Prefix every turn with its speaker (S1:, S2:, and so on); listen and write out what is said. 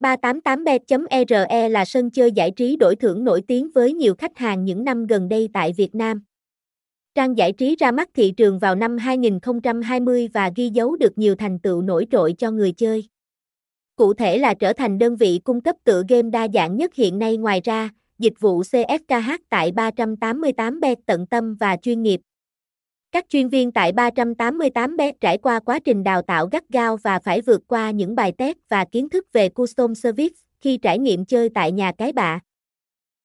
S1: 388bet.ere e là sân chơi giải trí đổi thưởng nổi tiếng với nhiều khách hàng những năm gần đây tại Việt Nam. Trang giải trí ra mắt thị trường vào năm 2020 và ghi dấu được nhiều thành tựu nổi trội cho người chơi. Cụ thể là trở thành đơn vị cung cấp tựa game đa dạng nhất hiện nay ngoài ra, dịch vụ CSKH tại 388bet tận tâm và chuyên nghiệp. Các chuyên viên tại 388 bé trải qua quá trình đào tạo gắt gao và phải vượt qua những bài test và kiến thức về custom service khi trải nghiệm chơi tại nhà cái bạ.